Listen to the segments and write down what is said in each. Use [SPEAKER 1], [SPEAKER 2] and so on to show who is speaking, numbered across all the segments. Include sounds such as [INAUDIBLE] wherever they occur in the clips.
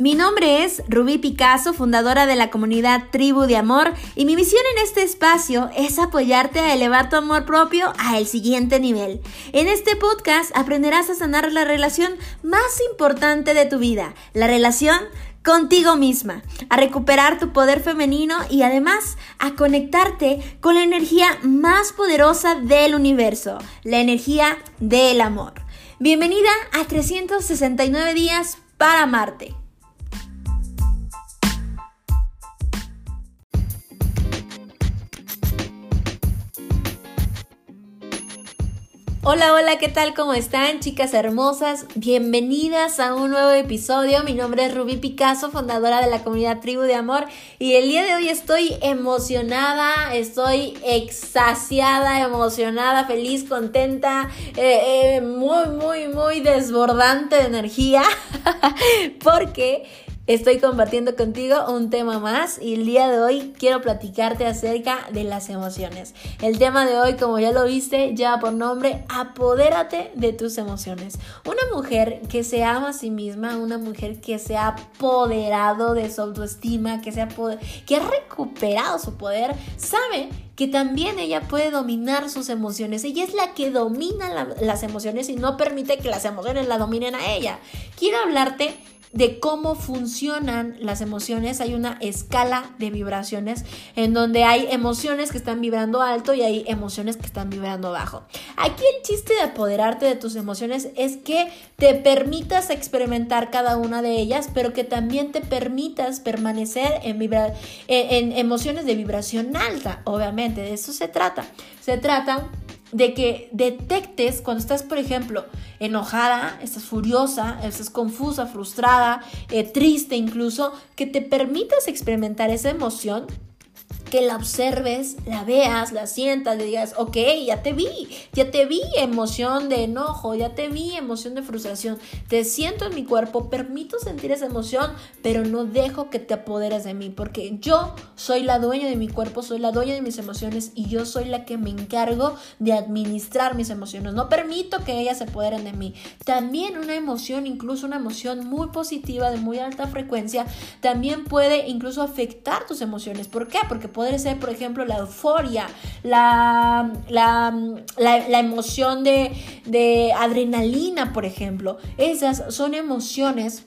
[SPEAKER 1] Mi nombre es Rubí Picasso, fundadora de la comunidad Tribu de Amor, y mi misión en este espacio es apoyarte a elevar tu amor propio a el siguiente nivel. En este podcast aprenderás a sanar la relación más importante de tu vida, la relación contigo misma, a recuperar tu poder femenino y además a conectarte con la energía más poderosa del universo, la energía del amor. Bienvenida a 369 días para amarte. Hola, hola, ¿qué tal? ¿Cómo están, chicas hermosas? Bienvenidas a un nuevo episodio. Mi nombre es Rubí Picasso, fundadora de la comunidad Tribu de Amor. Y el día de hoy estoy emocionada, estoy exasiada, emocionada, feliz, contenta, eh, eh, muy, muy, muy desbordante de energía. [LAUGHS] Porque Estoy compartiendo contigo un tema más y el día de hoy quiero platicarte acerca de las emociones. El tema de hoy, como ya lo viste, lleva por nombre Apodérate de tus emociones. Una mujer que se ama a sí misma, una mujer que se ha apoderado de su autoestima, que, se ha, que ha recuperado su poder, sabe que también ella puede dominar sus emociones. Ella es la que domina las emociones y no permite que las emociones la dominen a ella. Quiero hablarte de cómo funcionan las emociones. Hay una escala de vibraciones en donde hay emociones que están vibrando alto y hay emociones que están vibrando bajo. Aquí el chiste de apoderarte de tus emociones es que te permitas experimentar cada una de ellas, pero que también te permitas permanecer en, en emociones de vibración alta. Obviamente, de eso se trata. Se trata de que detectes cuando estás, por ejemplo, enojada, estás furiosa, estás confusa, frustrada, eh, triste incluso, que te permitas experimentar esa emoción que la observes, la veas, la sientas, le digas, ok, ya te vi, ya te vi emoción de enojo, ya te vi emoción de frustración, te siento en mi cuerpo, permito sentir esa emoción, pero no dejo que te apoderes de mí, porque yo soy la dueña de mi cuerpo, soy la dueña de mis emociones y yo soy la que me encargo de administrar mis emociones, no permito que ellas se apoderen de mí. También una emoción, incluso una emoción muy positiva, de muy alta frecuencia, también puede incluso afectar tus emociones. ¿Por qué? Porque Puede ser, por ejemplo, la euforia, la, la, emoción de, de adrenalina, por ejemplo. Esas son emociones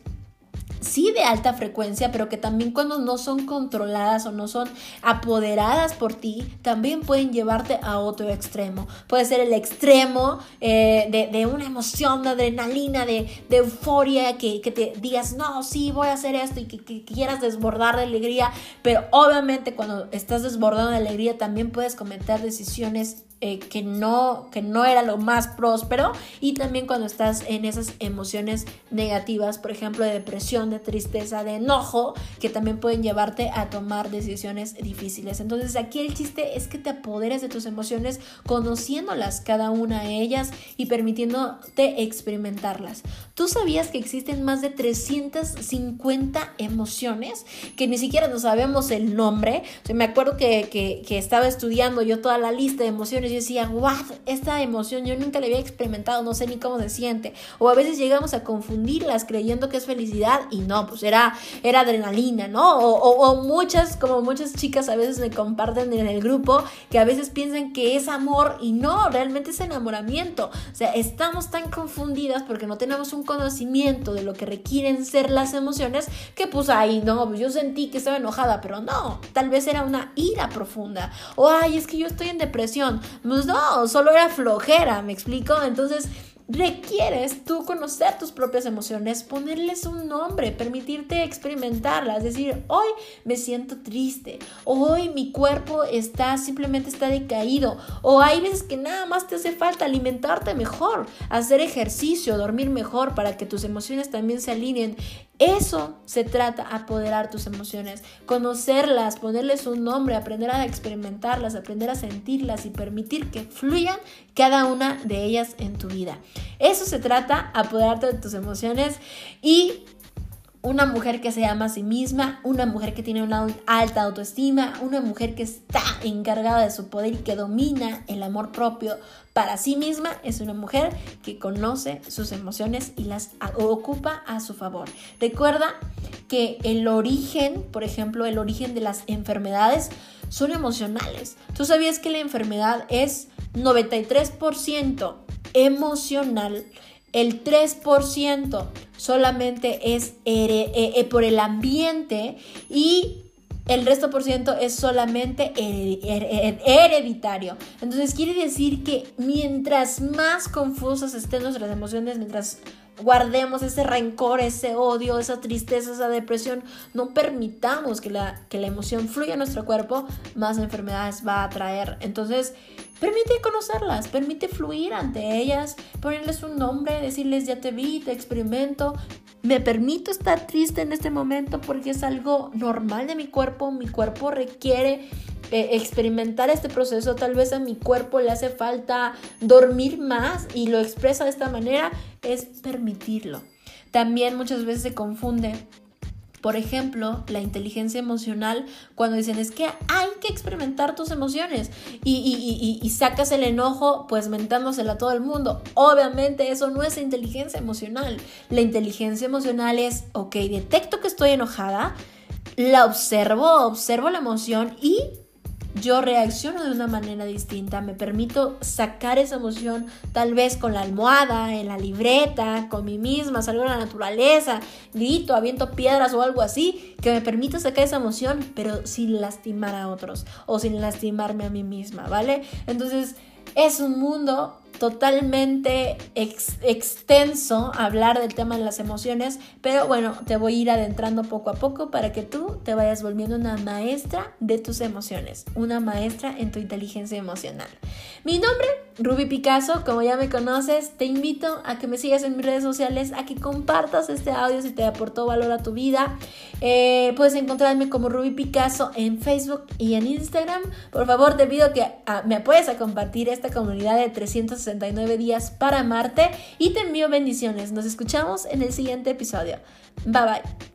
[SPEAKER 1] sí de alta frecuencia, pero que también cuando no son controladas o no son apoderadas por ti, también pueden llevarte a otro extremo. Puede ser el extremo eh, de, una emoción de adrenalina, de, euforia, que, te digas, no, sí, voy a hacer esto y que, que, quieras desbordar de alegría, pero obviamente cuando estás desbordando de alegría también puedes cometer decisiones eh, que, no, que no era lo más próspero y también cuando estás en esas emociones negativas, por ejemplo, de depresión, de tristeza, de enojo, que también pueden llevarte a tomar decisiones difíciles. Entonces aquí el chiste es que te apoderes de tus emociones conociéndolas cada una de ellas y permitiéndote experimentarlas. ¿Tú sabías que existen más de 350 emociones que ni siquiera no sabemos el nombre? me acuerdo que, que estaba estudiando yo toda la lista de emociones yo decía, what, esta emoción yo nunca la había experimentado, no sé ni cómo se siente. O a veces llegamos a confundirlas creyendo que es felicidad y no, pues era, era adrenalina, ¿no? O, muchas, como muchas chicas a veces me comparten en el grupo, que a veces piensan que es amor y no, realmente es enamoramiento. O sea, estamos tan confundidas porque no tenemos un conocimiento de lo que requieren ser las emociones que pues ahí, no, pues yo sentí que estaba enojada, pero no, tal vez era una ira profunda. O ay, es que yo estoy en depresión. Pues no, solo era flojera, ¿me explico? Entonces requieres tú conocer tus propias emociones, ponerles un nombre, permitirte experimentarlas, decir, hoy me siento triste, hoy mi cuerpo está simplemente está decaído, o hay veces que nada más te hace falta alimentarte mejor, hacer ejercicio, dormir mejor para que tus emociones también se alineen. Eso se trata, apoderar tus emociones, conocerlas, ponerles un nombre, aprender a experimentarlas, aprender a sentirlas y permitir que fluyan cada una de ellas en tu vida. Eso se trata, apoderarte de tus emociones y una mujer que se ama a sí misma, una mujer que tiene una alta autoestima, una mujer que está encargada de su poder y que domina el amor propio para sí misma, es una mujer que conoce sus emociones y las ocupa a su favor. Recuerda que el origen, por ejemplo, el origen de las enfermedades son emocionales. ¿Tú sabías que la enfermedad es 93% emocional? El 3% solamente es eh, eh, por el ambiente y el resto por ciento es solamente hereditario. Entonces quiere decir que mientras más confusas estén nuestras emociones, mientras guardemos ese rencor, ese odio, esa tristeza, esa depresión, no permitamos que la, que la emoción fluya en nuestro cuerpo, más enfermedades va a traer. Entonces, permite conocerlas, permite fluir ante ellas, ponerles un nombre, decirles ya te vi, te experimento, me permito estar triste en este momento porque es algo normal de mi cuerpo, mi cuerpo requiere eh, experimentar este proceso, tal vez a mi cuerpo le hace falta dormir más y lo expresa de esta manera, es permitirlo. También muchas veces se confunde por ejemplo, la inteligencia emocional, cuando dicen es que hay que experimentar tus emociones y, sacas el enojo pues mentándosela a todo el mundo. Obviamente eso no es inteligencia emocional. La inteligencia emocional es, ok, detecto que estoy enojada, la observo, observo la emoción y yo reacciono de una manera distinta, me permito sacar esa emoción tal vez con la almohada, en la libreta, con mí misma, salgo a la naturaleza, grito, aviento piedras o algo así, que me permita sacar esa emoción, pero sin lastimar a otros o sin lastimarme a mí misma, ¿vale? Entonces es un mundo totalmente extenso hablar del tema de las emociones, pero bueno, te voy a ir adentrando poco a poco para que tú te vayas volviendo una maestra de tus emociones, una maestra en tu inteligencia emocional. Mi nombre, Ruby Picasso, como ya me conoces, te invito a que me sigas en mis redes sociales, a que compartas este audio si te aportó valor a tu vida. Eh, puedes encontrarme como Ruby Picasso en Facebook y en Instagram. Por favor, te pido que ah, me apoyes a compartir esta comunidad de 360 días para amarte y te envío bendiciones. Nos escuchamos en el siguiente episodio. Bye bye.